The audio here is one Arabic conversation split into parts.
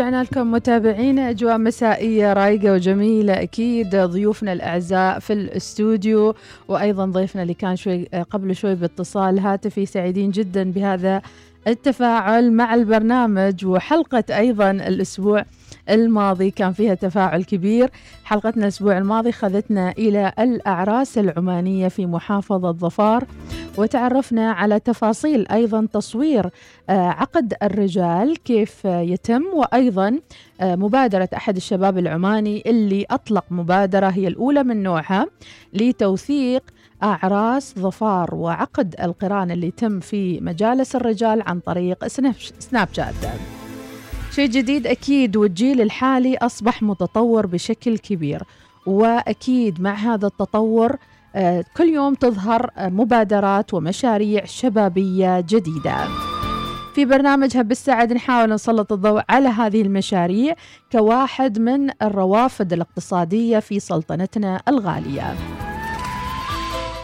ورجعنا لكم متابعينا أجواء مسائية رايقة وجميلة. أكيد ضيوفنا الأعزاء في الاستوديو وأيضا ضيفنا اللي كان شوي قبل شوي باتصال هاتفي سعيدين جدا بهذا التفاعل مع البرنامج وحلقة أيضا الأسبوع. الماضي كان فيها تفاعل كبير. حلقتنا الأسبوع الماضي خذتنا إلى الأعراس العمانية في محافظة ظفار وتعرفنا على تفاصيل أيضا تصوير آه، عقد الرجال كيف يتم وأيضا آه، مبادرة أحد الشباب العماني اللي أطلق مبادرة هي الأولى من نوعها لتوثيق أعراس ظفار وعقد القران اللي يتم في مجالس الرجال عن طريق سناب شات شيء جديد أكيد والجيل الحالي أصبح متطور بشكل كبير وأكيد مع هذا التطور آه، كل يوم تظهر آه، مبادرات ومشاريع شبابية جديدة. في برنامج هب السعد نحاول نسلط الضوء على هذه المشاريع كواحد من الروافد الاقتصادية في سلطنتنا الغالية.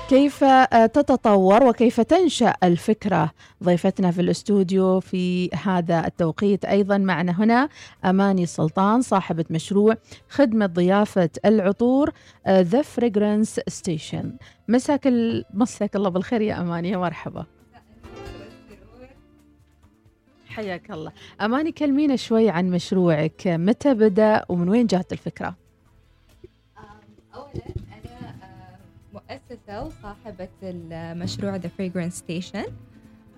كيف آه، تتطور وكيف تنشأ الفكرة؟ ضيفتنا في الاستوديو في هذا التوقيت أيضا معنا هنا أماني سلطان صاحبة مشروع خدمة ضيافة العطور the fragrance station مساك مساك الله بالخير يا أماني مرحبا. حياك الله. أماني كلمينا شوي عن مشروعك. متى بدأ ومن وين جات الفكرة؟ اولا مؤسسة وصاحبة المشروع The Fragrance Station.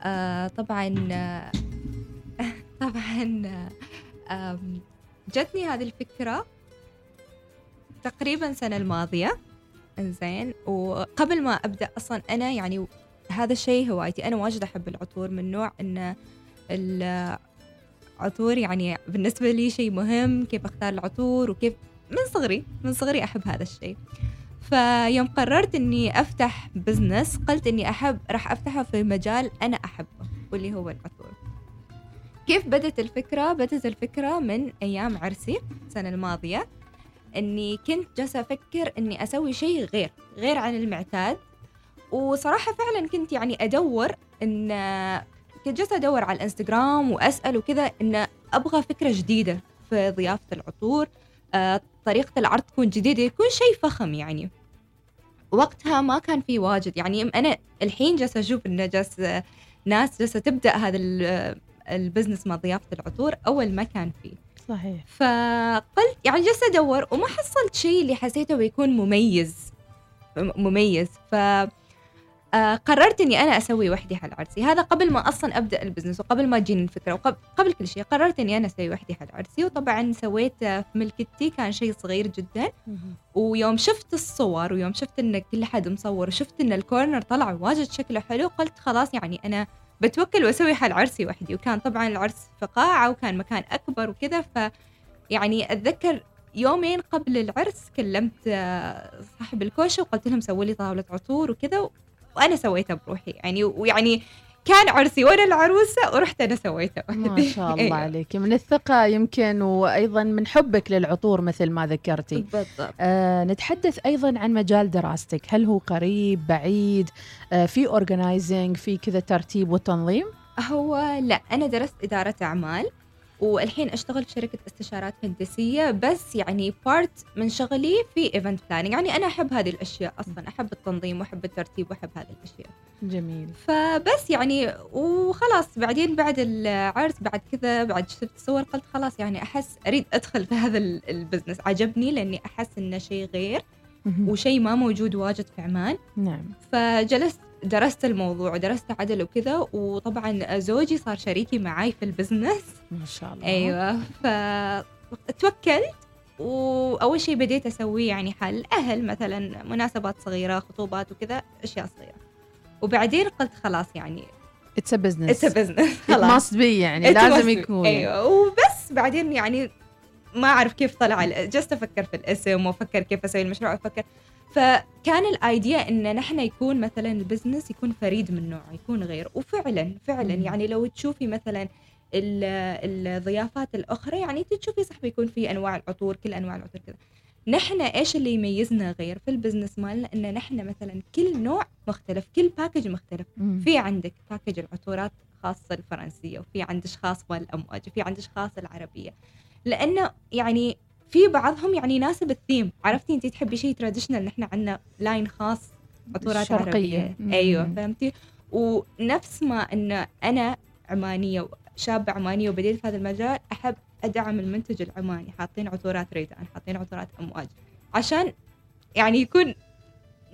آه طبعا طبعا آه جتني هذه الفكرة تقريبا السنة الماضية. زين وقبل ما أبدأ أصلا أنا يعني هذا الشيء هوايتي. أنا واجد أحب العطور من نوع أن العطور يعني بالنسبة لي شيء مهم كيف أختار العطور وكيف من صغري من صغري أحب هذا الشيء. فيوم قررت إني أفتح بزنس قلت إني أحب راح أفتحه في مجال أنا أحبه واللي هو العطور كيف بدت الفكرة؟ بدت الفكرة من أيام عرسي السنة الماضية أني كنت جالسة أفكر أني أسوي شيء غير غير عن المعتاد. وصراحة فعلا كنت يعني أدور أن كنت جالسة أدور على الإنستغرام وأسأل وكذا أن أبغى فكرة جديدة في ضيافة العطور آه، طريقة العرض تكون جديدة يكون شيء فخم يعني. وقتها ما كان في واجد. يعني أنا الحين جالسة أشوف انه جالس ناس جالسة تبدأ هذا ال business مع ضيافة العطور أول ما كان فيه. صحيح. فقلت يعني جالسة أدور وما حصلت شيء اللي حسيته بيكون مميز. مميز. ف آه قررت إني أنا أسوي وحدي حل عرسي. هذا قبل ما أصلا أبدأ ال business وقبل ما تجيني الفكرة وقبل كل شيء قررت إني أنا أسوي وحدي حل عرسي. وطبعا سويت في ملكتي كان شيء صغير جدا. ويوم شفت الصور ويوم شفت إن كل حد مصور وشفت إن ال corner طلع واجد شكله حلو قلت خلاص يعني أنا بتوكل وأسوي حل عرسي وحدي. وكان طبعا العرس في قاعه وكان مكان أكبر وكذا. ف يعني أتذكر يومين قبل العرس كلمت آه، صاحب الكوشة وقلت لهم سووا لي طاولة عطور وكذا. وأنا سويتها بروحي. يعني ويعني كان عرسي وأنا العروسة ورحت أنا سويته ما شاء الله أيوه. عليك. من الثقة يمكن وأيضا من حبك للعطور مثل ما ذكرتي. بالضبط. آه نتحدث أيضا عن مجال دراستك. هل هو قريب بعيد؟ آه في organizing في كذا ترتيب وتنظيم؟ هو لا أنا درست إدارة أعمال. والحين اشتغل في شركة استشارات هندسية بس يعني part من شغلي في event planning يعني أنا أحب هذه الأشياء أصلا أحب التنظيم وأحب الترتيب وأحب هذه الأشياء. جميل. فبس يعني وخلاص بعدين بعد العرس بعد كذا بعد شفت الصور قلت خلاص يعني أحس أريد أدخل في هذا ال business. عجبني لأني أحس إنه شيء غير وشيء ما موجود واجد في عمان. نعم. فجلست درست الموضوع ودرست عدل وكذا وطبعا زوجي صار شريكي معاي في ال business. ما شاء الله. أيوه فتوكلت وأول شيء بديت أسويه يعني حال الاهل مثلا مناسبات صغيرة خطوبات وكذا أشياء صغيرة. وبعدين قلت خلاص يعني it's business it's business خلاص. be يعني لازم يكون. أيوه وبس بعدين يعني ما أعرف كيف طلع just أفكر في الاسم وأفكر كيف أسوي المشروع أفكر فكان ال idea إن نحن يكون مثلا ال business يكون فريد من نوعه يكون غير. وفعلا فعلا. يعني لو تشوفي مثلا الضيافات الأخرى يعني تشوفي صح بيكون في أنواع العطور كل أنواع العطور كذا. نحن إيش اللي يميزنا غير في ال business مالنا؟ إن نحن مثلا كل نوع مختلف كل package مختلف. في عندك package العطورات خاص الفرنسية وفي عندك خاص والامواج وفي عندك خاص العربية. لأنه يعني في بعضهم يعني يناسب الثيم. عرفتي انت تحبي شيء traditional نحن عندنا line خاص عطورات شرقية. مم. أيوه فهمتي؟ ونفس ما إن أنا عمانية وشابه عمانية وبديت في هذا المجال أحب أدعم المنتج العماني. حاطين عطورات ريدان حاطين عطورات أمواج. عشان يعني يكون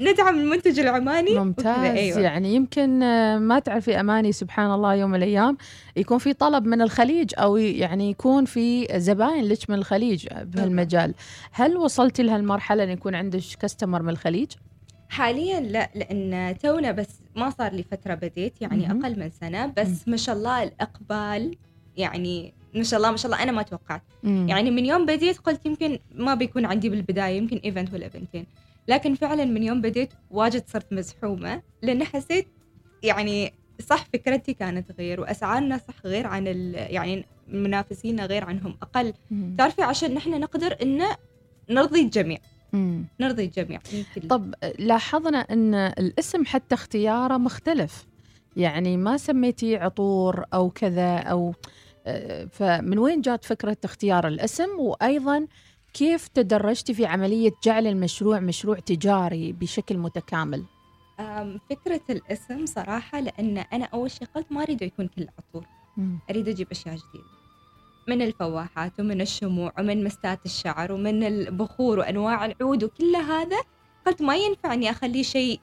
ندعم المنتج العماني ممتاز. أيوة. يعني يمكن آه، ما تعرفي أماني سبحان الله يوم من الأيام يكون في طلب من الخليج أو يعني يكون في زباين لك من الخليج بهالمجال. هل وصلتي لهالمرحلة إن يكون عندك customer من الخليج؟ حاليا لا لأن تونا بس ما صار لي فترة بديت يعني مهم. أقل من سنة بس ما شاء الله الإقبال يعني ما شاء الله ما شاء الله أنا ما توقعت. مم. يعني من يوم بديت قلت يمكن ما بيكون عندي بالبداية يمكن event ولا ايفنتين لكن فعلا من يوم بديت واجد صرت مزحومة لأن حسيت يعني صح فكرتي كانت غير وأسعارنا صح غير عن ال- يعني منافسينا غير عنهم. أقل مم. تعرفي عشان نحن نقدر إن نرضي الجميع. مم. نرضي الجميع. طب لاحظنا إن الاسم حتى اختياره مختلف. يعني ما سميتي عطور أو كذا أو آه، فمن وين جات فكرة اختيار الاسم؟ وأيضا كيف تدرجتي في عملية جعل المشروع مشروع تجاري بشكل متكامل؟ فكرة الاسم صراحة لأن أنا أول شيء قلت ما أريد يكون كل عطور. أريد أجيب أشياء جديدة. من الفواحات ومن الشموع ومن مستات الشعر ومن البخور وأنواع العود وكل هذا قلت ما ينفع إني أخليه شيء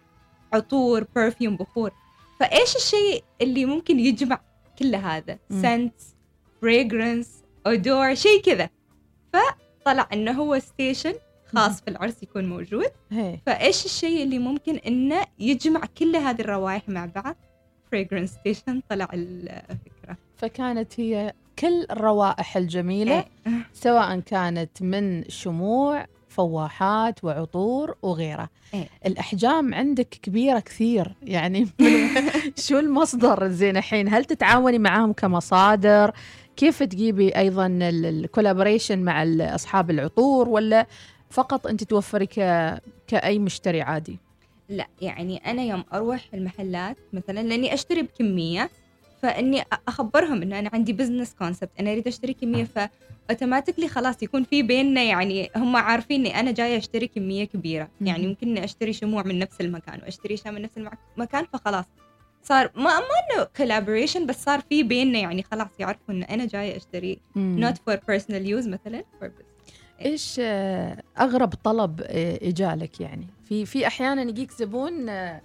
عطور برفيوم بخور. فإيش الشيء اللي ممكن يجمع كل هذا. سنت fragrance odour شيء كذا. فطلع إنه هو station خاص في العرس يكون موجود. فإيش الشيء اللي ممكن إنه يجمع كل هذه الروائح مع بعض؟ Fragrance station طلع الفكرة. فكانت هي كل الروائح الجميلة إيه. سواء كانت من شموع فواحات وعطور وغيرها. إيه. الأحجام عندك كبيرة كثير يعني شو المصدر؟ زين الحين هل تتعاوني معاهم كمصادر؟ كيف تجيبي أيضا ال collaboration مع أصحاب العطور ولا فقط أنت توفري ك... كأي مشتري عادي؟ لا يعني أنا يوم أروح المحلات مثلا لأني أشتري بكمية فإني أخبرهم إنه أنا عندي business concept أنا أريد أشتري كمية ف automatically خلاص يكون في بيننا يعني هم عارفين إني أنا جاية أشتري كمية كبيرة. يعني ممكن أشتري شموع من نفس المكان وأشتري أشياء من نفس المكان فخلاص. صار ما ما إنه كولابوريشن بس صار في بيننا يعني خلاص يعرفوا ان أنا جاية أشتري not for personal use مثلا إيش آه، أغرب طلب آه، إجالك يعني؟ في في أحيانا يجيك زبون آه،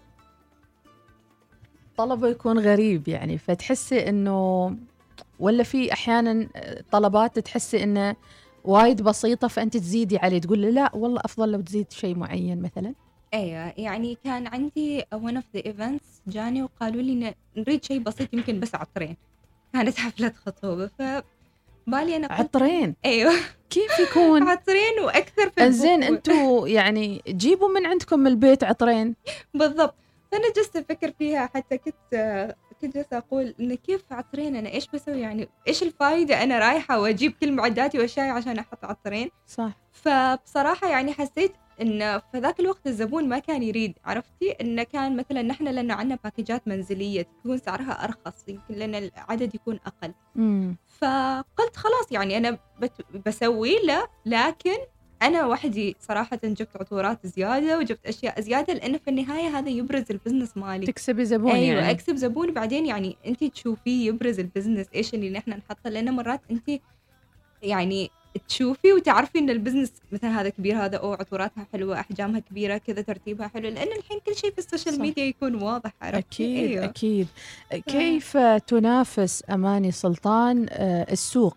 طلبه يكون غريب يعني فتحسي إنه ولا في أحيانا طلبات تحسي إنه وايد بسيطة فأنت تزيدي عليه تقول له لا والله أفضل لو تزيد شيء معين مثلا؟ أيوه يعني كان عندي one of the events جاني وقالوا لي نريد شيء بسيط يمكن بس عطرين. كانت حفلة خطوبة فبالي أنا قلت عطرين؟ أيوه. كيف يكون؟ عطرين وأكثر في زين. أنتوا يعني جيبوا من عندكم من البيت عطرين. بالضبط. فأنا جلست أفكر فيها حتى كنت كنت جالسة أقول ان كيف عطرين؟ أنا إيش بسوي؟ يعني إيش الفائدة أنا رايحة وأجيب كل معداتي وأشياء عشان أحط عطرين؟ صح. فبصراحة يعني حسيت إن في ذاك الوقت الزبون ما كان يريد عرفتي؟ إنه كان مثلا نحن لأنه عندنا باكجات منزلية تكون سعرها أرخص يمكن لأن العدد يكون أقل. امم فقلت خلاص يعني بت بسوي له لكن أنا وحدي صراحة جبت عطورات زيادة وجبت أشياء زيادة لأنه في النهاية هذا يبرز ال business مالي. تكسبي زبون أيوه يعني. أكسب زبون. بعدين يعني انت تشوفيه يبرز ال business إيش اللي نحن نحطه؟ لأن مرات انت يعني تشوفي وتعرفي إن ال business مثلا هذا كبير هذا أو عطوراتها حلوة أحجامها كبيرة كذا ترتيبها حلو لأن الحين كل شيء في ال social صح. ميديا يكون واضح عرفتي أكيد أيوة. أكيد كيف تنافس أماني سلطان آه، السوق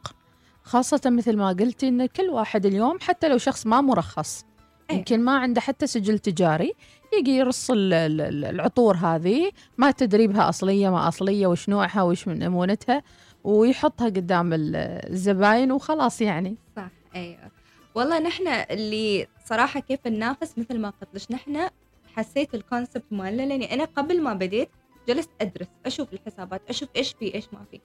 خاصة مثل ما قلتي أن كل واحد اليوم حتى لو شخص ما مرخص أيوة. يمكن ما عنده حتى سجل تجاري يجي يرص ال- ال- ال- العطور هذه ما تدري بها أصلية ما أصلية وش نوعها وش من نمونتها ويحطها قدام ال- الزباين وخلاص يعني. صح أيوه. والله نحن اللي صراحة كيف ننافس مثل ما قلت لك نحن حسيت ال concept مالنا لأني أنا قبل ما بديت جلست أدرس أشوف الحسابات أشوف إيش في إيش ما في.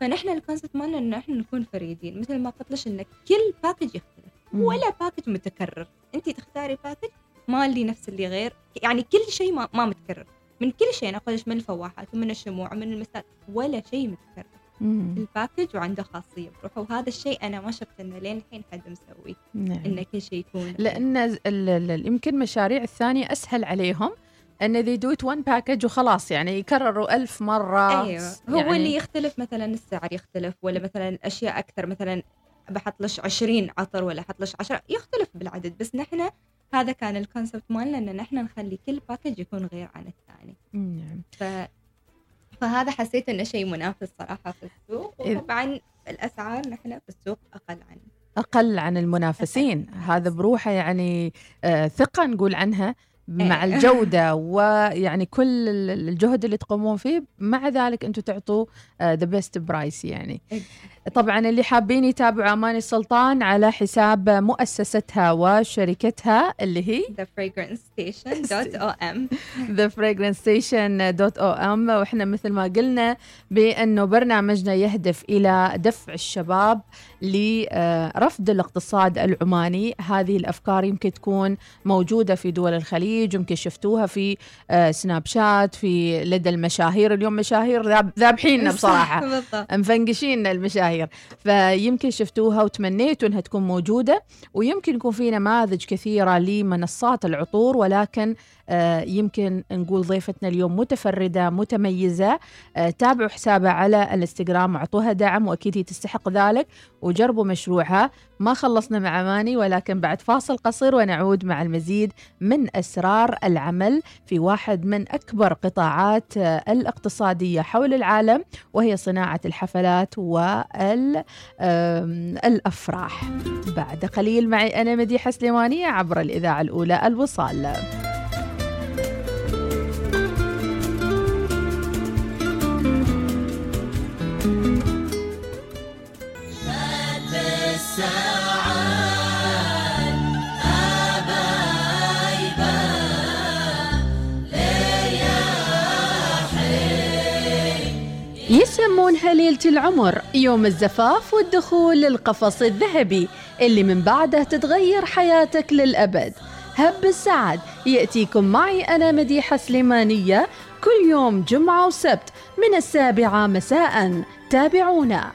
فنحن ال concept مالنا ان إحنا نكون فريدين. مثل ما قلت لك ان كل package يختلف. ولا package متكرر. انت تختاري package ما اللي نفس اللي غير يعني كل شيء ما, ما متكرر. من كل شيء أقول من الفواحات ومن الشموع ومن المسات ولا شيء متكرر. الباكج وعنده خاصية بروحه وهذا الشيء أنا ما شفت إنه لين الحين حد مسويه نعم. إنه كل شيء يكون لأن يمكن المشاريع الثانية أسهل عليهم إن do it one package وخلاص يعني يكرروا ألف مرة. أيوه. هو يعني اللي يختلف مثلا السعر يختلف ولا مثلا أشياء أكثر مثلا بحط لش 20 عطر ولا أحط لش 10 يختلف بالعدد. بس نحن هذا كان ال concept مالنا إن نحن نخلي كل package يكون غير عن الثاني. نعم. ف... فهذا حسيت إنه شيء منافس صراحة في السوق وطبعا الأسعار نحن في السوق أقل عن أقل عن المنافسين. هذا بروحه يعني آه ثقة نقول عنها. مع إيه. الجودة ويعني كل ال- الجهد اللي تقومون فيه مع ذلك أنتم تعطوا the best price يعني إيه. طبعا اللي حابين يتابعوا أماني السلطان على حساب مؤسستها وشركتها اللي هي thefragranceStation.om thefragranceStation.om وإحنا مثل ما قلنا بأنه برنامجنا يهدف إلى دفع الشباب لرفض الاقتصاد العماني. هذه الأفكار يمكن تكون موجودة في دول الخليج يمكن شفتوها في آه، سناب شات في لدى المشاهير. اليوم مشاهير ذاب- ذابحيننا بصراحة. مفنقشين المشاهير. فيمكن شفتوها وتمنيتوا إنها تكون موجودة ويمكن يكون في نماذج كثيرة لمنصات العطور ولكن يمكن نقول ضيفتنا اليوم متفردة متميزة. آه، تابعوا حسابها على الانستغرام واعطوها دعم وأكيد هي تستحق ذلك. وجربوا مشروعها. ما خلصنا مع ماني ولكن بعد فاصل قصير ونعود مع المزيد من أسرار العمل في واحد من أكبر قطاعات آه، الاقتصادية حول العالم وهي صناعة الحفلات والافراح بعد قليل معي أنا مديحة سليمانية عبر الإذاعة الأولى الوصال. يسمونها ليلة العمر يوم الزفاف والدخول للقفص الذهبي اللي من بعده تتغير حياتك للأبد. هب السعد يأتيكم معي أنا مديحة سليمانية كل يوم جمعة وسبت من السابعة مساء. تابعونا.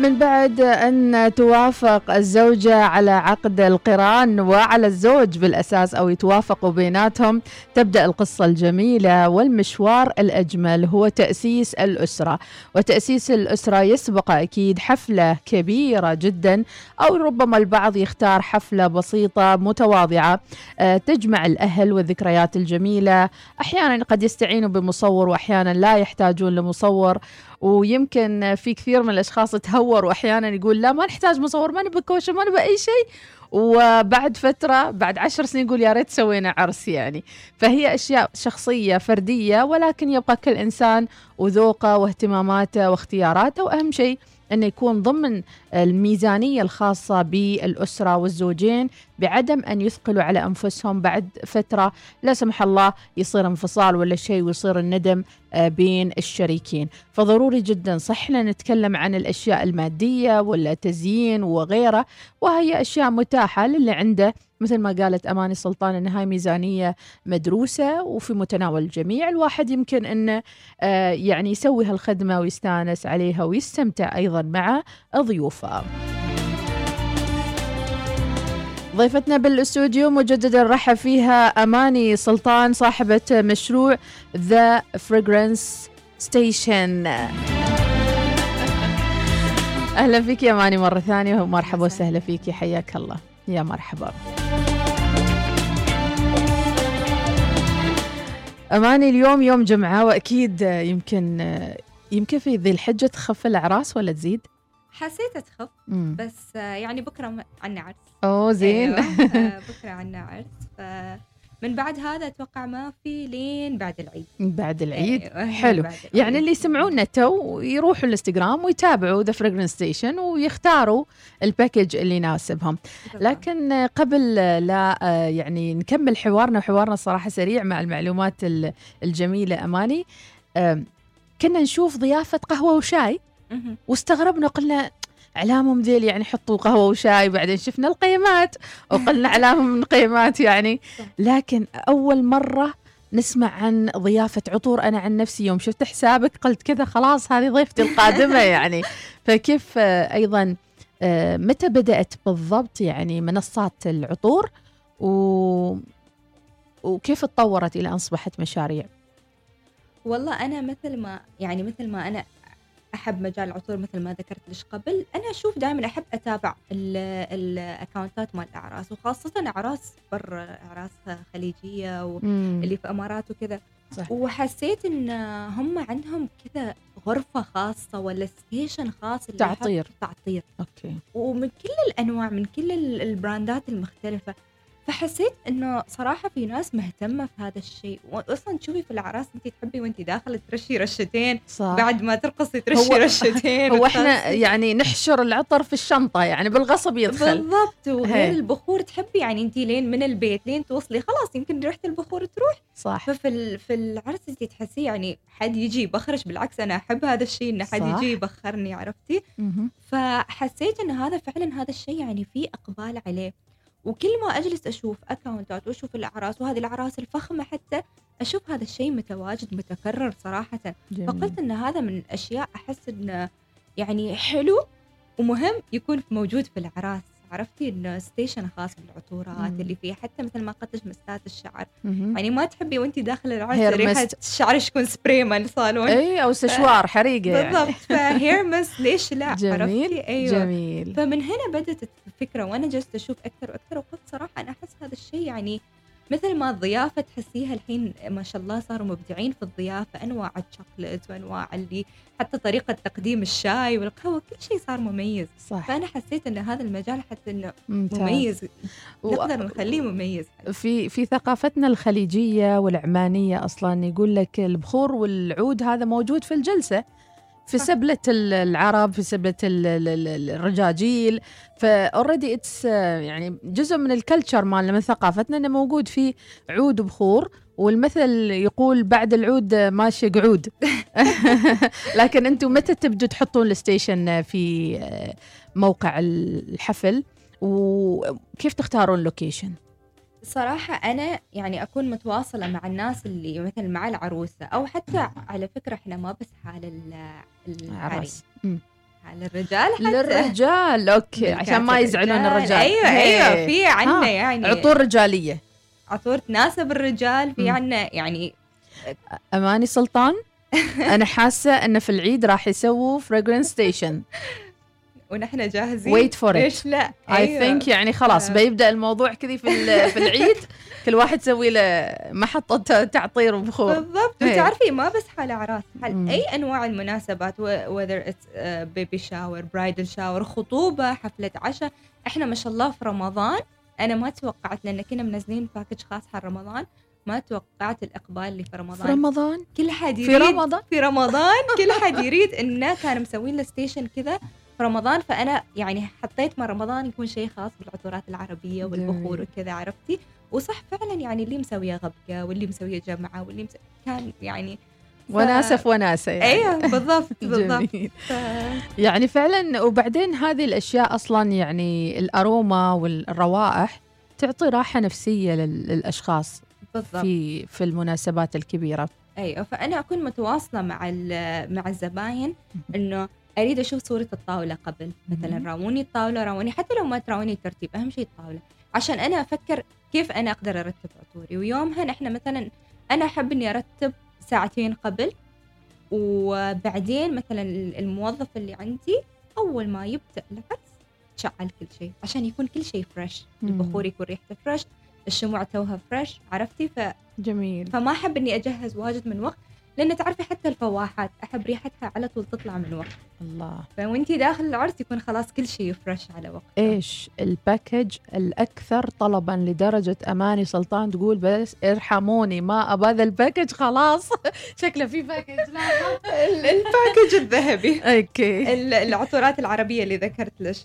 من بعد أن توافق الزوجة على عقد القران وعلى الزوج بالأساس أو يتوافقوا بيناتهم تبدأ القصة الجميلة والمشوار الأجمل هو تأسيس الأسرة. وتأسيس الأسرة يسبق أكيد حفلة كبيرة جدا أو ربما البعض يختار حفلة بسيطة متواضعة. آه، تجمع الأهل والذكريات الجميلة. أحيانا قد يستعينوا بمصور وأحيانا لا يحتاجون لمصور. ويمكن في كثير من الأشخاص تهور وأحيانا يقول لا ما نحتاج مصور ما نبي كوشة ما نبي أي شيء. وبعد فترة بعد عشر سنين يقول يا ريت سوينا عرس يعني. فهي أشياء شخصية فردية ولكن يبقى كل إنسان وذوقه واهتماماته واختياراته. وأهم شيء إنه يكون ضمن الميزانية الخاصة بالأسرة والزوجين. بعدم أن يثقلوا على أنفسهم بعد فترة لا سمح الله يصير انفصال ولا شيء ويصير الندم آه، بين الشريكين. فضروري جدا. صح لنا نتكلم عن الأشياء المادية ولا تزيين وغيره وهي أشياء متاحة للي عنده. مثل ما قالت أماني سلطان إن هاي ميزانية مدروسة وفي متناول الجميع. الواحد يمكن انه آه، يعني يسوي هالخدمة ويستأنس عليها ويستمتع أيضا مع ضيوفه. ضيفتنا بالاستوديو مجددا رحب فيها أماني سلطان صاحبة مشروع The Fragrance Station أهلا فيك يا أماني مرة ثانية ومرحبا وسهلا فيك حياك الله. يا مرحبا. أماني اليوم يوم جمعة وأكيد يمكن يمكن في ذي الحجة تخف الاعراس ولا تزيد؟ حسيت تخف. بس يعني بكرة عنا عرس أوه زين أيوة. بكره عنا عرس فمن بعد هذا أتوقع ما في لين بعد العيد بعد العيد أيوة، حلو بعد العيد. يعني اللي يسمعونا تو يروحوا الإنستغرام ويتابعوا The Fragrance Station ويختاروا ال package اللي يناسبهم. لكن قبل لا آه، يعني نكمل حوارنا وحوارنا الصراحه سريع مع المعلومات ال- الجميلة أماني كنا نشوف ضيافة قهوة وشاي. واستغربنا قلنا اعلامهم ذيل يعني يحطوا قهوة وشاي بعدين شفنا القيمات وقلنا اعلامهم من قيمات يعني. لكن أول مرة نسمع عن ضيافة عطور أنا عن نفسي يوم شفت حسابك قلت كذا خلاص هذه ضيفتي القادمة يعني. فكيف آه، أيضا آه، متى بدأت بالضبط يعني منصات العطور؟ و وكيف تطورت إلى أن أصبحت مشاريع؟ والله أنا مثل ما يعني مثل ما أنا أحب مجال العطور مثل ما ذكرت لك قبل أنا أشوف دائما أحب أتابع ال- ال account ات مال الاعراس وخاصة أعراس برا أعراس خليجية. واللي في إمارات وكذا صح. وحسيت إن هم عندهم كذا غرفة خاصة ولا station خاص اللي تعطير. تعطير أوكي ومن كل الأنواع من كل ال- ال brand ات المختلفة فحسيت إنه صراحة في ناس مهتمة في هذا الشيء واصلا تشوفي في الأعراس انت تحبي وانت داخلة ترشي رشتين صح بعد ما ترقصي ترشي هو- رشتين هو إحنا وتخلصي. يعني نحشر العطر في الشنطة يعني بالغصب يدخل بالضبط. وغير البخور تحبي يعني انت لين من البيت لين توصلي خلاص يمكن ريحة البخور تروح صح ففي في العرس انت تحسيه يعني حد يجي يبخرش بالعكس أنا أحب هذا الشيء إن حد. يجي يبخرني عرفتي. فحسيت إن هذا فعلا هذا الشيء يعني في إقبال عليه وكل ما أجلس أشوف اكونتات وأشوف الأعراس وهذه الأعراس الفخمة حتى أشوف هذا الشيء متواجد متكرر صراحة جميل. فقلت إن هذا من الاشياء أحس إنه يعني حلو ومهم يكون موجود في الأعراس عرفتي إنه station خاص بالعطورات مم. اللي فيه حتى مثل ما قلت لك mist ات الشعر. مهم. يعني ما تحبي وانت داخله العرس Hair ريحة. شعرك تكون سبراي مال صالون. اي أو سشوار حريقة يعني. بالضبط. ف hair mist ليش لا؟ جميل عرفتي أيوه. جميل. فمن هنا بدت الفكرة وأنا جلست أشوف أكثر وأكثر وقلت صراحة أنا أحس هذا الشيء يعني مثل ما الضيافة تحسيها الحين ما شاء الله صاروا مبدعين في الضيافة أنواع الشوكليت وأنواع اللي حتى طريقة تقديم الشاي والقهوة كل شيء صار مميز. صح. فأنا حسيت إن هذا المجال حتى إنه ممتاز. مميز. و- نقدر نخليه مميز. في في ثقافتنا الخليجية والعمانية أصلا يقول لك البخور والعود هذا موجود في الجلسة. في. سبلة ال- العرب في سبلة ال- ال- ال- الرجاجيل. ف already it's يعني جزء من ال culture مالنا من ثقافتنا إنه موجود في عود وبخور والمثل يقول بعد العود ماشي قعود لكن أنتم متى تبدوا تحطون ال station في موقع الحفل؟ وكيف تختارون location صراحة أنا يعني أكون متواصلة مع الناس اللي مثل مع العروسة أو حتى على فكرة إحنا ما بس حال ال- العريس عرس مم. حال الرجال حتى للرجال أوكي عشان ما يزعلون الرجال. أيوة هي. أيوة في عنا ها، يعني عطور رجالية عطور تناسب الرجال في مم. عنا يعني أماني سلطان أنا حاسة ان في العيد راح يسووا fragrance station ونحن جاهزين. For it. ليش لا؟ I think يعني خلاص آه. بيبدأ الموضوع كذي في في العيد. كل واحد يسوي له محطة تعطير وبخور. بالضبط. هي. وتعرفي ما بس حال اعراس مم. حال أي أنواع المناسبات whether it's baby shower bridal shower خطوبة حفلة عشاء. إحنا ما شاء الله في رمضان أنا ما توقعت لأن كنا منزلين package خاص حال رمضان ما توقعت الإقبال اللي في رمضان. في رمضان؟ كل حد في يريد رمضان؟ في رمضان كل حد يريد إنه كانوا مسوين له station كذا في رمضان فأنا يعني حطيت ما رمضان يكون شيء خاص بالعطورات العربية والبخور. وكذا عرفتي؟ وصح فعلا يعني اللي مسوية غبقة واللي مسوية جمعة واللي مسويه كان يعني ف- وناسه في وناسة يعني. أيوه بالضبط بالضبط. ف... يعني فعلا وبعدين هذه الأشياء أصلا يعني الأروما والروائح تعطي راحة نفسية لل- للأشخاص بالضبط. في في المناسبات الكبيرة. أيوه فأنا أكون متواصلة مع مع الزباين إنه أريد أشوف صورة الطاولة قبل. مثلا راوني الطاولة راوني حتى لو ما تراوني الترتيب أهم شيء الطاولة. عشان أنا أفكر كيف أنا أقدر أرتب عطوري. ويومها نحن مثلا أنا أحب إني أرتب ساعتين قبل وبعدين مثلا الموظف اللي عندي أول ما يبدأ العرس تشعل كل شيء عشان يكون كل شيء fresh. البخور يكون ريحته fresh الشموع توها fresh عرفتي؟ ف... جميل. فما أحب إني أجهز واجد من وقت لأن تعرفي حتى الفواحات أحب ريحتها على طول تطلع من وقت. الله. ف وانتي داخل العرس يكون خلاص كل شيء fresh على وقت إيش ال package الأكثر طلبا لدرجة أماني سلطان تقول بس ارحموني ما أبى هذا ال package خلاص. شكله في package لا ال package الذهبي. أوكي. ال- العطورات العربية اللي ذكرت لك.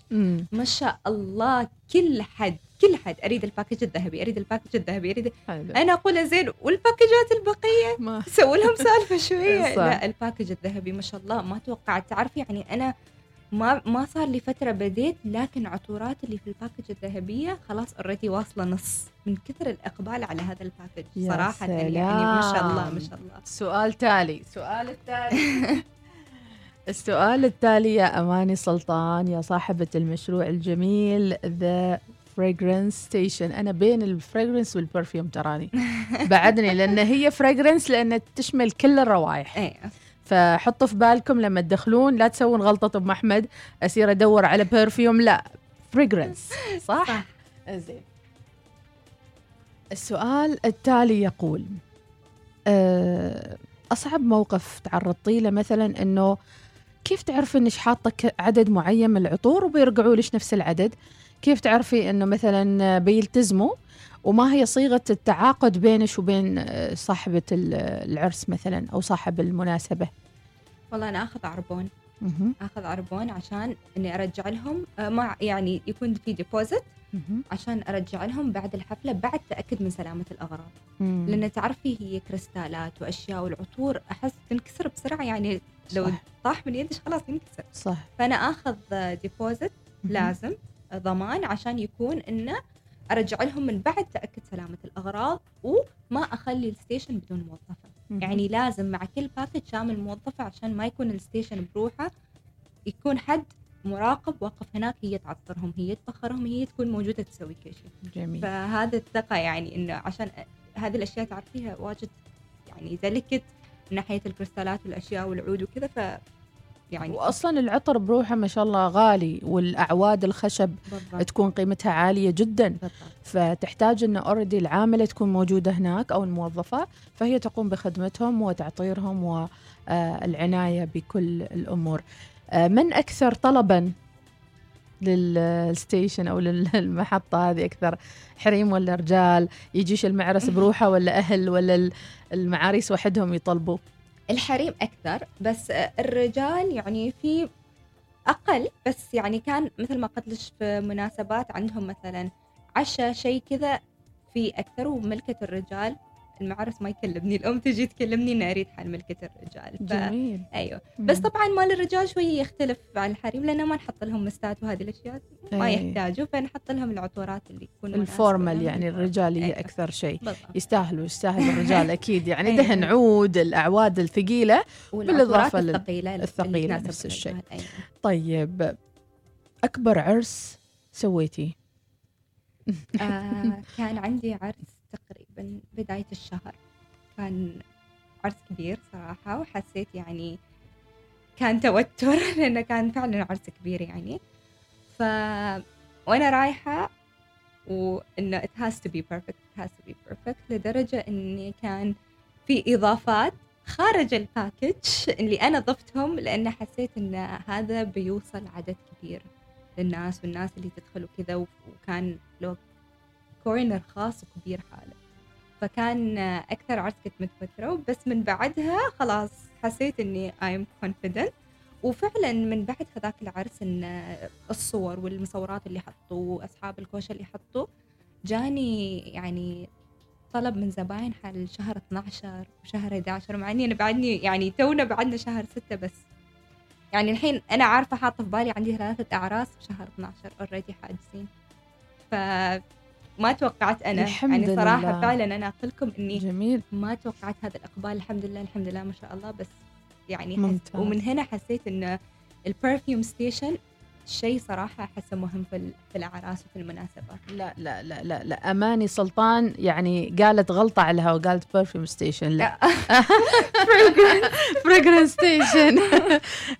ما شاء الله كل حد كل حد أريد ال package الذهبي أريد ال package الذهبي أريد حلو. أنا أقول زين وال package ات البقية؟ سووا لهم سالفة شوية. لا ال package الذهبي ما شاء الله ما توقعت. تعرفي يعني أنا ما ما صار لي فترة بديت لكن عطورات اللي في ال package الذهبية خلاص already واصلة نص من كثر الإقبال على هذا ال package يا صراحة يعني ما شاء الله سلام. ما شاء الله. سؤال تالي سؤال التالي. السؤال التالي يا أماني سلطان يا صاحبة المشروع الجميل the fragrance station أنا بين ال fragrance وال perfume تراني. بعدني لأن هي fragrance لأن تشمل كل الروائح. إيه. فحطوا في بالكم لما تدخلون لا تسوون غلطة أم أحمد أصير أدور على perfume لا fragrance صح؟ صح. زين السؤال التالي يقول آه، أصعب موقف تعرضتي له مثلا أنه كيف تعرفي أنك حاطة ك- عدد معين من العطور وبيرجعوا لك نفس العدد؟ كيف تعرفي أنه مثلا بيلتزموا؟ وما هي صيغة التعاقد بينك وبين آه، صاحبة ال- العرس مثلا أو صاحب المناسبة والله أنا آخذ عربون. آخذ عربون عشان إني أرجع لهم آه، مع يعني يكون في deposit. عشان أرجع لهم بعد الحفلة بعد تأكد من سلامة الأغراض مم. لأن تعرفي هي كريستالات وأشياء والعطور أحس تنكسر بسرعة يعني لو صح. طاح من يدش خلاص ينكسر صح فأنا آخذ deposit. لازم ضمان عشان يكون إنه أرجع لهم من بعد تأكد سلامة الأغراض وما أخلي ال station بدون موظفة. يعني لازم مع كل package شامل موظفه عشان ما يكون ال station بروحه يكون حد مراقب واقف هناك هي تعطرهم هي تبخرهم هي تكون موجودة تسوي كل شيء. جميل. فهذا الثقة يعني إنه عشان هذه الأشياء تعرفيها واجد يعني delicate من ناحية الكريستالات والأشياء والعود وكذا ف يعني. وأصلا العطر بروحه ما شاء الله غالي والأعواد الخشب بالضبط. تكون قيمتها عالية جدا. بالضبط. فتحتاج إن already العاملة تكون موجودة هناك أو الموظفة فهي تقوم بخدمتهم وتعطيرهم والعنايه بكل الأمور. آه، من أكثر طلبا لل station أو للمحطة هذه أكثر حريم ولا رجال؟ يجيش المعرس بروحه ولا أهل ولا المعاريس وحدهم يطلبوا؟ الحريم أكثر بس الرجال يعني في أقل بس يعني كان مثل ما قلت لك في مناسبات عندهم مثلا عشاء شيء كذا في أكثر وملكة الرجال المعرس ما يكلمني الأم تجي تكلمني إني أريد حال ملكة الرجال ف... جميل أيوه بس مم. طبعا مال الرجال شوية يختلف عن الحريم لأنه ما نحط لهم مستات وهذه الأشياء ما إيه. يحتاجوا فنحط لهم العطورات اللي تكون الفورمال. يعني الرجاليه أيوة. أكثر شيء يستاهلوا يستاهلوا الرجال أكيد يعني أيوة. دهن عود الأعواد الثقيلة والعطورات بالإضافة لل- الثقيلة نفس الشيء. أيوة. طيب أكبر عرس سويتي آه كان عندي عرس تقريبا بداية الشهر. كان عرس كبير صراحة وحسيت يعني كان توتر لأنه كان فعلا عرس كبير يعني. ف وأنا رايحة وإنه it has to be perfect it has to be perfect لدرجة إني كان في إضافات خارج ال package اللي أنا ضفتهم لأن حسيت إن هذا بيوصل عدد كبير للناس والناس اللي تدخل وكذا وكان لو corner خاص وكبير حاله. فكان أكثر عرس كنت متوترة بس من بعدها خلاص حسيت إني I'm confident. وفعلا من بعد هذاك العرس إن الصور والمصورات اللي حطوا أصحاب الكوشة اللي حطوا جاني يعني طلب من زباين حال شهر 12 وشهر 11 مع إني أنا بعدني يعني تونا بعدنا شهر 6 بس. يعني الحين أنا عارفة حاطة في بالي عندي ثلاثة أعراس بشهر 12 already حاجزين. فما توقعت أنا الحمد يعني صراحة لله. فعلا أنا أقول لكم إني جميل ما توقعت هذا الإقبال الحمد لله الحمد لله ما شاء الله بس يعني ممتاز. ومن هنا حسيت ان ال perfume station شيء صراحة أحسه مهم في في الأعراس وفي المناسبات لا لا لا لا لا. أماني سلطان يعني قالت غلطة عليها وقالت perfume station لا. fragrance station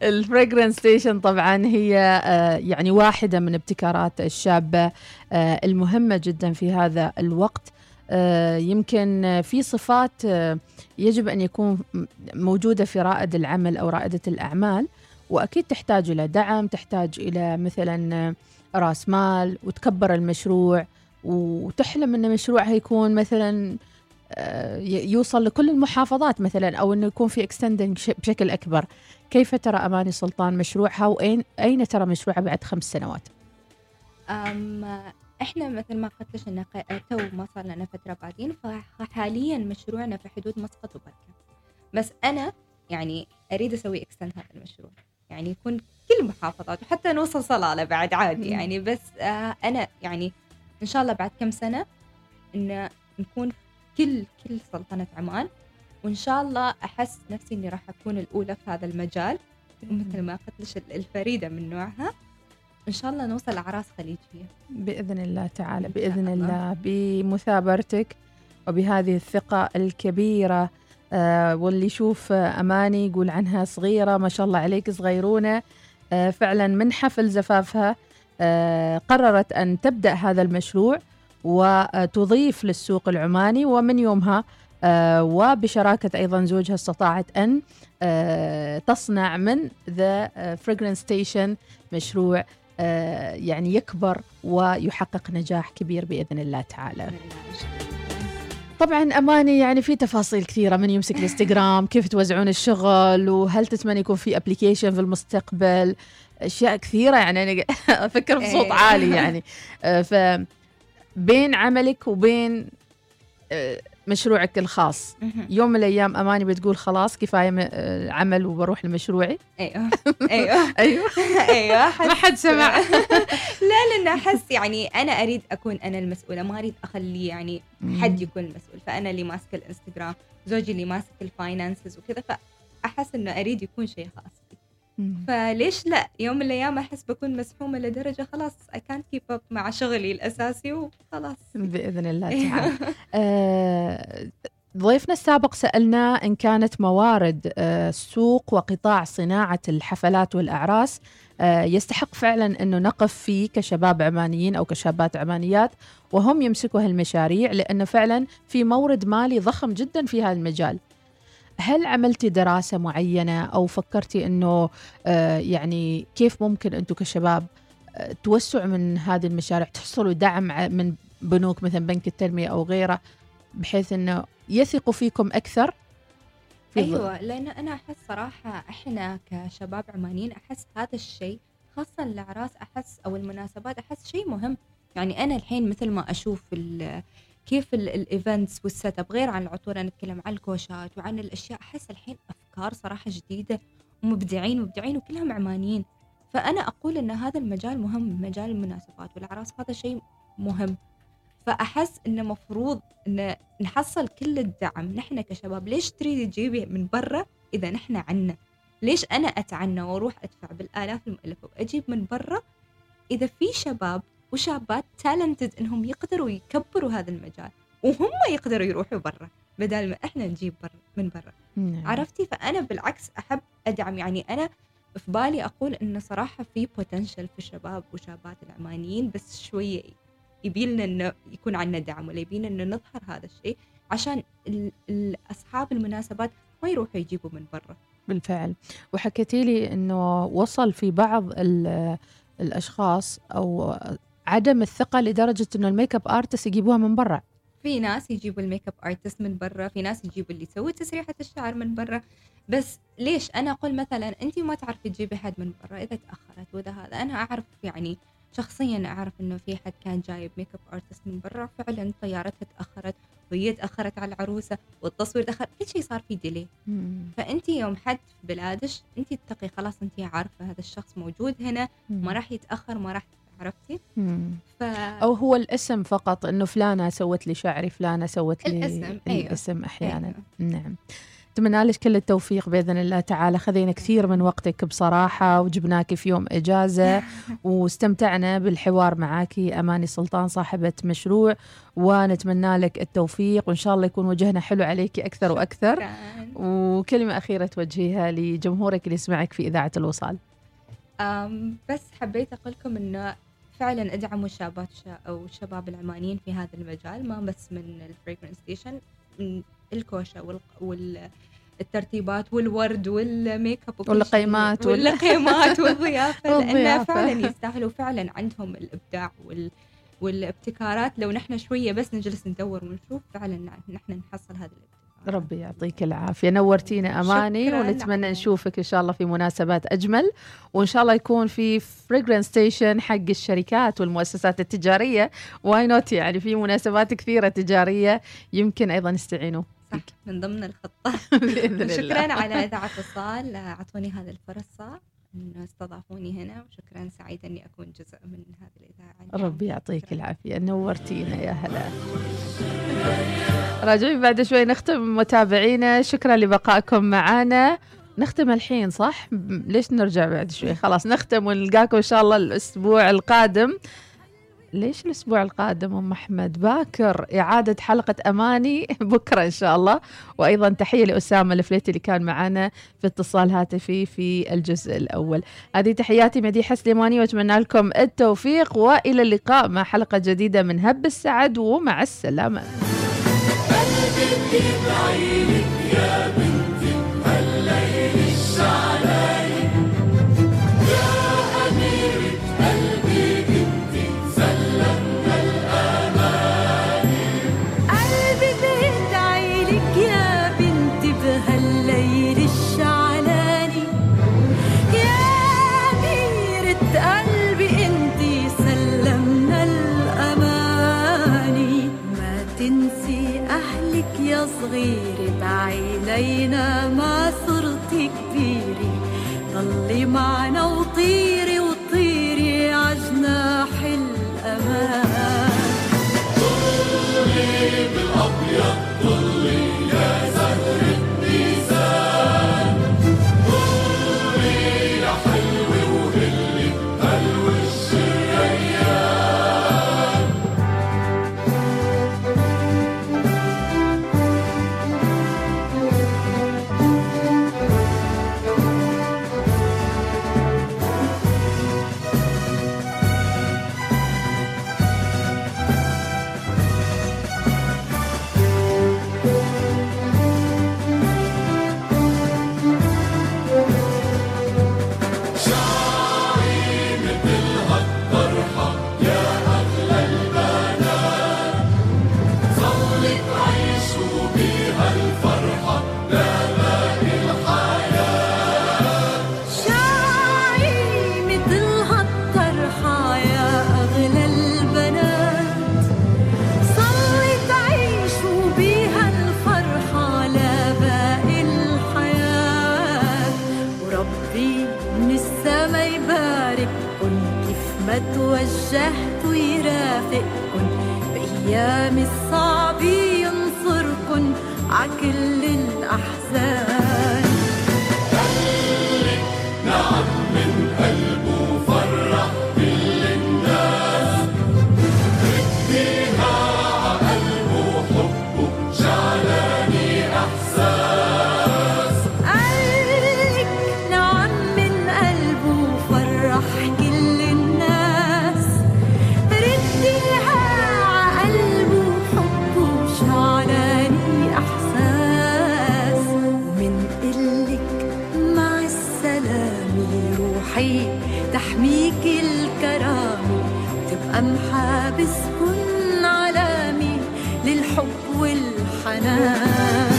ال fragrance station طبعا هي آه، يعني واحدة من ابتكارات الشابة آه، المهمة جدا في هذا الوقت. آه، يمكن في صفات يجب أن يكون موجودة في رائد العمل أو رائدة الأعمال. وأكيد تحتاج إلى دعم تحتاج إلى مثلا رأس مال وتكبر المشروع وتحلم إن مشروعها يكون مثلا آه، يوصل لكل المحافظات مثلا أو إنه يكون في extending بشكل أكبر. كيف ترى أماني سلطان مشروعها وأين أين ترى مشروعها بعد خمس سنوات؟ أم إحنا مثل ما قلت لك إن تو ما صار لنا فترة بعدين فحاليا مشروعنا في حدود مسقط وبركاء. بس أنا يعني أريد أسوي اكستند هذا المشروع. يعني يكون كل المحافظات وحتى نوصل صلالة بعد عادي يعني. بس آه أنا يعني إن شاء الله بعد كم سنة إن نكون كل كل سلطنة عمان. وإن شاء الله أحس نفسي إني راح أكون الأولى في هذا المجال. مثل ما قلت لك الفريدة من نوعها. إن شاء الله نوصل اعراس خليجية. بإذن الله تعالى بإذن الله بمثابرتك وبهذه الثقة الكبيرة آه واللي يشوف أماني يقول عنها صغيرة ما شاء الله عليك صغيرونة. آه فعلا من حفل زفافها آه قررت أن تبدأ هذا المشروع وتضيف للسوق العماني. ومن يومها آه وبشراكة أيضا زوجها استطاعت أن آه تصنع من the fragrance station مشروع آه يعني يكبر ويحقق نجاح كبير بإذن الله تعالى. طبعا أماني يعني في تفاصيل كثيرة من يمسك الإنستغرام كيف توزعون الشغل وهل تتمنى يكون في ابلكيشن في المستقبل أشياء كثيرة يعني أنا أفكر بصوت إيه. عالي يعني آه، ف بين عملك وبين مشروعك الخاص. يوم من الأيام أماني بتقول خلاص كفاية آه، عمل وبروح لمشروعي. أيوه. أيوه. أيوه. أيوه. ما حد سمع. لا لأن أحس يعني أنا أريد أكون أنا المسؤولة ما أريد أخلي يعني حد يكون المسؤول فأنا اللي ماسكة الإنستغرام زوجي اللي ماسك ال finances وكذا فأحس إنه أريد يكون شيء خاص. فليش لا؟ يوم من الأيام أحس بكون مزحومة لدرجة خلاص اي كانت كيب اب مع شغلي الأساسي وخلاص. بإذن الله تعالى. آه ضيفنا السابق سألنا إن كانت موارد آه السوق وقطاع صناعة الحفلات والأعراس آه يستحق فعلا إنه نقف فيه كشباب عمانيين أو كشابات عمانيات وهم يمسكوا هالمشاريع لأنه فعلا في مورد مالي ضخم جدا في هذا المجال. هل عملتي دراسة معينة أو فكرتي أنه آه يعني كيف ممكن أنتم كشباب آه توسعوا من هذه المشاريع تحصلوا دعم من بنوك مثلا بنك التنمية أو غيره بحيث أنه يثقوا فيكم أكثر؟ في أيوة لأن أنا أحس صراحة إحنا كشباب عمانيين أحس هذا الشيء خاصة الأعراس أحس أو المناسبات أحس شيء مهم. يعني أنا الحين مثل ما أشوف كيف ال events وال setup غير عن العطور أنا أتكلم عن الكوشات وعن الأشياء. أحس الحين أفكار صراحة جديدة ومبدعين مبدعين وكلهم عمانيين. فأنا أقول إن هذا المجال مهم مجال المناسبات والأعراس هذا شيء مهم. فأحس إنه مفروض إن نحصل كل الدعم نحن كشباب ليش تريد تجيبي من برا إذا نحن عنا؟ ليش أنا أتعنى وأروح أدفع بالآلاف المؤلفة وأجيب من برا؟ إذا في شباب وشابات تالنتد إنهم يقدروا يكبروا هذا المجال وهم يقدروا يروحوا برا بدل ما إحنا نجيب برا من برا. نعم. عرفتي؟ فأنا بالعكس أحب أدعم يعني أنا في بالي أقول انه صراحة في بوتنشل في الشباب وشابات العمانيين بس شوية يبي لنا إنه يكون عندنا دعم ولا يبينا إنه نظهر هذا الشيء عشان اصحاب المناسبات ما يروحوا يجيبوا من برا. بالفعل. وحكيتي لي إنه وصل في بعض الأشخاص أو عدم الثقة لدرجة انه ال makeup artist يجيبوها من برا. في ناس يجيبوا ال makeup artist من برا في ناس يجيبوا اللي يسوي تسريحة الشعر من برا. بس ليش؟ أنا أقول مثلا أنت ما تعرفي تجيبي حد من برا إذا تأخرت وذا هذا. أنا أعرف يعني شخصيا أعرف إنه في حد كان جايب makeup artist من برا فعلا طيارتها تأخرت وهي تأخرت على العروسة والتصوير تأخر كل شيء صار في delay. فأنت يوم حد في بلادش أنت تثقي خلاص أنت عارفة هذا الشخص موجود هنا ما راح يتأخر ما راح عرفتي؟ ف... أو هو الاسم فقط إنه فلانة سوت لي شعري فلانة سوت لي الاسم أيوه. الاسم أحيانا. أيوه. نعم. أتمنى لك كل التوفيق بإذن الله تعالى. خذينا كثير من وقتك بصراحة وجبناك في يوم إجازة واستمتعنا بالحوار معك أماني سلطان صاحبة مشروع ونتمنى لك التوفيق وإن شاء الله يكون وجهنا حلو عليك أكثر وأكثر. وكلمة أخيرة توجهيها لجمهورك اللي يسمعك في إذاعة الوصال. بس حبيت أقول لكم إنه فعلا ادعموا الشابات أو الشباب العمانيين في هذا المجال ما بس من ال Fragrance Station من الكوشة وال, وال الترتيبات والورد والميك اب والقيمات. والقيمات والضيافة لأنه والضيافة. فعلا يستاهلوا فعلا عندهم الإبداع وال والابتكارات لو نحن شوية بس نجلس ندور ونشوف فعلا نحن نحصل هذه الابتكارات ربي يعطيك العافية. نورتينا شكراً ونتمنى لك. نشوفك إن شاء الله في مناسبات أجمل. وإن شاء الله يكون في Fragrance Station حق الشركات والمؤسسات التجارية. why not يعني في مناسبات كثيرة تجارية يمكن أيضا يستعينوا صح من ضمن الخطة. بإذن الله. شكرا على اذاعه اتصال أعطوني هذه الفرصة انه استضافوني هنا وشكرا سعيده أني أكون جزء من هذه الإذاعة. ربي يعطيك العافية. نورتينا يا هلا. راجعين بعد شوي نختم متابعينا. شكرا لبقائكم معنا نختم الحين صح؟ ليش نرجع بعد شوي؟ خلاص نختم ونلقاكم إن شاء الله الأسبوع القادم. ليش الأسبوع القادم أم أحمد؟ باكر إعادة حلقة أماني. بكرة إن شاء الله. وأيضا تحية لأسامة الفليتي اللي كان معنا في اتصال هاتفي في الجزء الأول. هذه تحياتي مديحة سليماني وأتمنى لكم التوفيق. وإلى اللقاء مع حلقة جديدة من هب السعد ومع السلامة قلبي صغيرة بعينينا ما صرتي كبيرة ضلي معنا وطيري وطيري عجناح الأمان شاعي توجهتوا يرافقكن بأيام الصعب ينصركن عكل الأحزان. للحب والحنان.